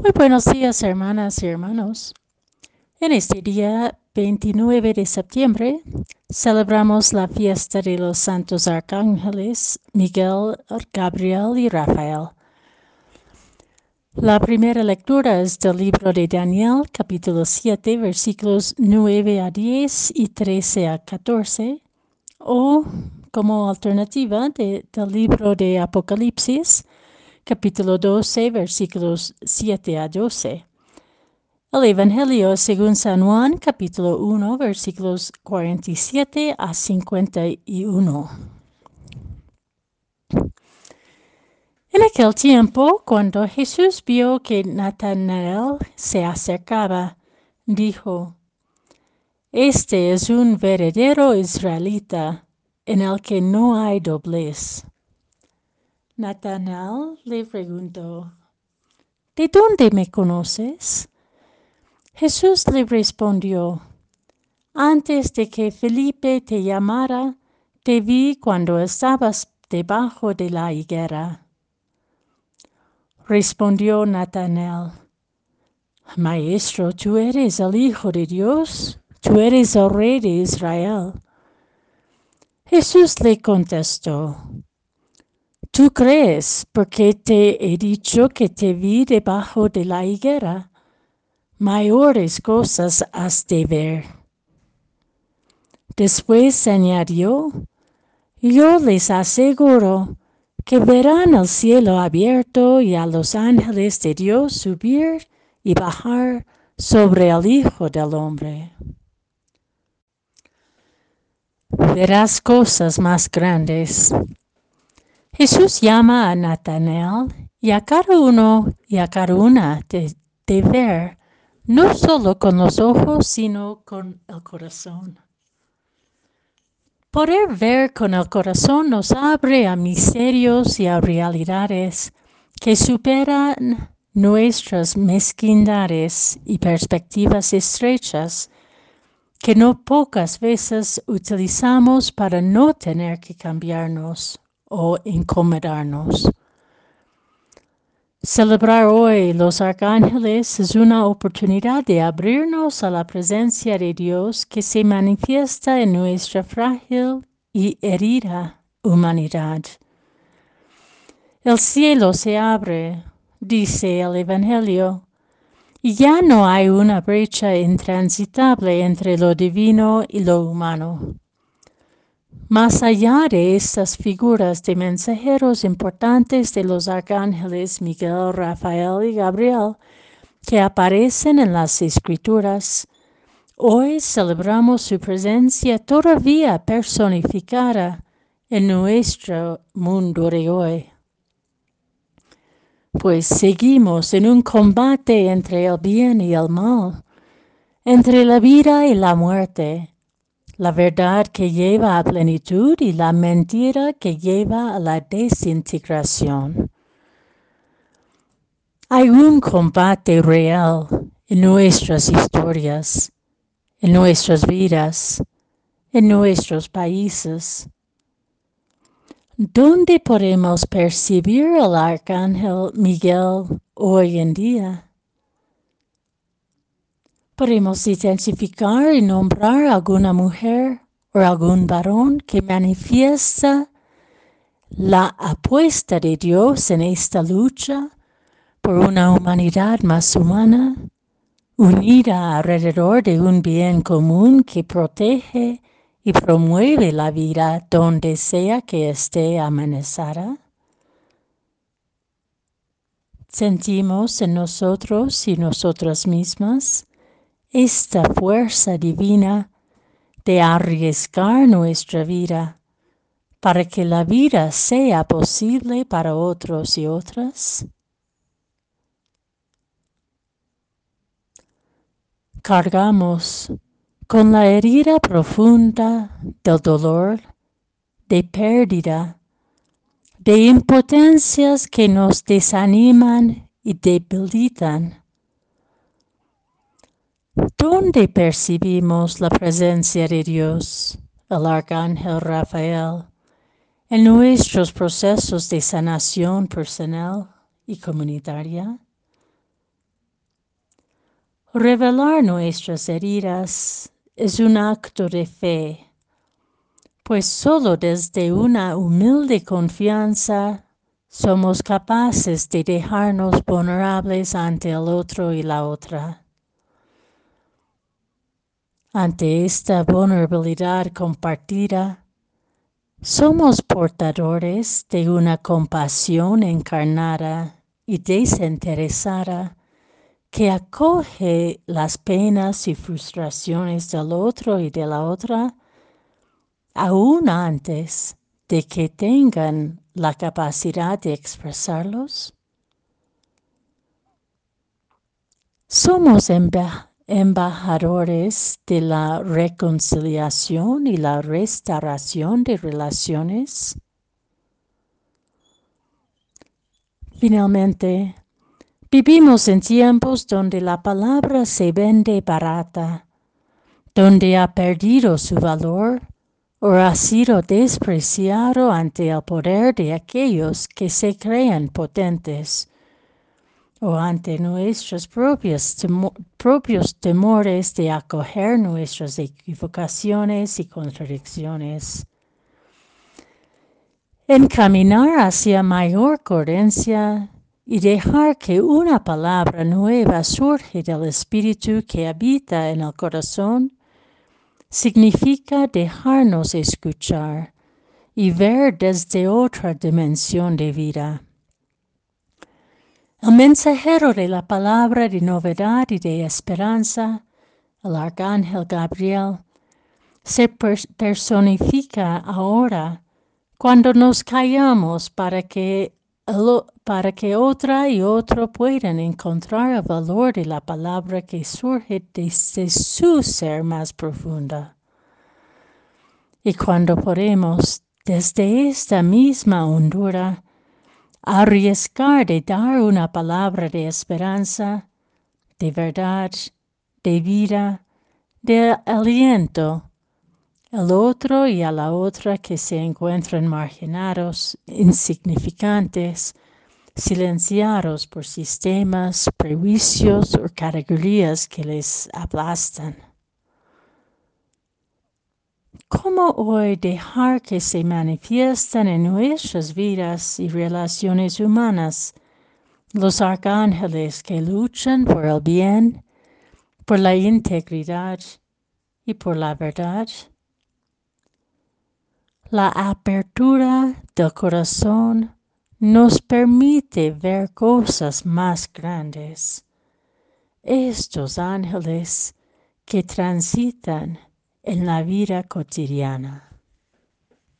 Muy buenos días, hermanas y hermanos. En este día 29 de septiembre celebramos la fiesta de los santos arcángeles Miguel, Gabriel y Rafael. La primera lectura es del libro de Daniel, capítulo 7, versículos 9 a 10 y 13 a 14, o como alternativa del libro de Apocalipsis, capítulo 12, versículos 7 a 12. El Evangelio según San Juan, capítulo 1, versículos 47 a 51. En aquel tiempo, cuando Jesús vio que Natanael se acercaba, dijo, Este es un verdadero israelita, en el que no hay doblez. Natanael le preguntó, ¿De dónde me conoces? Jesús le respondió, Antes de que Felipe te llamara, te vi cuando estabas debajo de la higuera. Respondió Natanael, Maestro, tú eres el Hijo de Dios, tú eres el Rey de Israel. Jesús le contestó, Tú crees porque te he dicho que te vi debajo de la higuera. Mayores cosas has de ver. Después añadió, yo les aseguro que verán el cielo abierto y a los ángeles de Dios subir y bajar sobre el Hijo del Hombre. Verás cosas más grandes. Jesús llama a Natanael y a cada uno y a cada una de, de ver, no solo con los ojos, sino con el corazón. Poder ver con el corazón nos abre a misterios y a realidades que superan nuestras mezquindades y perspectivas estrechas que no pocas veces utilizamos para no tener que cambiarnos o incomodarnos. Celebrar hoy los arcángeles es una oportunidad de abrirnos a la presencia de Dios que se manifiesta en nuestra frágil y herida humanidad. El cielo se abre, dice el Evangelio, y ya no hay una brecha intransitable entre lo divino y lo humano. Más allá de estas figuras de mensajeros importantes de los arcángeles Miguel, Rafael y Gabriel que aparecen en las escrituras, hoy celebramos su presencia todavía personificada en nuestro mundo de hoy. Pues seguimos en un combate entre el bien y el mal, entre la vida y la muerte la verdad que lleva a plenitud y la mentira que lleva a la desintegración. Hay un combate real en nuestras historias, en nuestras vidas, en nuestros países. ¿Dónde podemos percibir el arcángel Miguel hoy en día? Podemos identificar y nombrar alguna mujer o algún varón que manifiesta la apuesta de Dios en esta lucha por una humanidad más humana, unida alrededor de un bien común que protege y promueve la vida donde sea que esté amenazada. Sentimos en nosotros y nosotras mismas esta fuerza divina de arriesgar nuestra vida para que la vida sea posible para otros y otras? Cargamos con la herida profunda del dolor, de pérdida, de impotencias que nos desaniman y debilitan ¿Dónde percibimos la presencia de Dios, el arcángel Rafael, en nuestros procesos de sanación personal y comunitaria? Revelar nuestras heridas es un acto de fe, pues solo desde una humilde confianza somos capaces de dejarnos vulnerables ante el otro y la otra. Ante esta vulnerabilidad compartida, somos portadores de una compasión encarnada y desinteresada que acoge las penas y frustraciones del otro y de la otra, aún antes de que tengan la capacidad de expresarlos? Somos embajadores de la reconciliación y la restauración de relaciones. Finalmente, vivimos en tiempos donde la palabra se vende barata, donde ha perdido su valor o ha sido despreciado ante el poder de aquellos que se creen potentes o ante nuestros propios, propios temores de acoger nuestras equivocaciones y contradicciones. Encaminar hacia mayor coherencia y dejar que una palabra nueva surge del espíritu que habita en el corazón significa dejarnos escuchar y ver desde otra dimensión de vida. El mensajero de la palabra de novedad y de esperanza, el arcángel Gabriel, se personifica ahora cuando nos callamos para que, para que otra y otro puedan encontrar el valor de la palabra que surge desde su ser más profunda. Y cuando podemos, desde esta misma hondura, arriesgar de dar una palabra de esperanza, de verdad, de vida, de aliento al otro y a la otra que se encuentran marginados, insignificantes, silenciados por sistemas, prejuicios o categorías que les aplastan. ¿Cómo hoy dejar que se manifiesten en nuestras vidas y relaciones humanas los arcángeles que luchan por el bien, por la integridad y por la verdad? La apertura del corazón nos permite ver cosas más grandes. Estos ángeles que transitan en la vida cotidiana.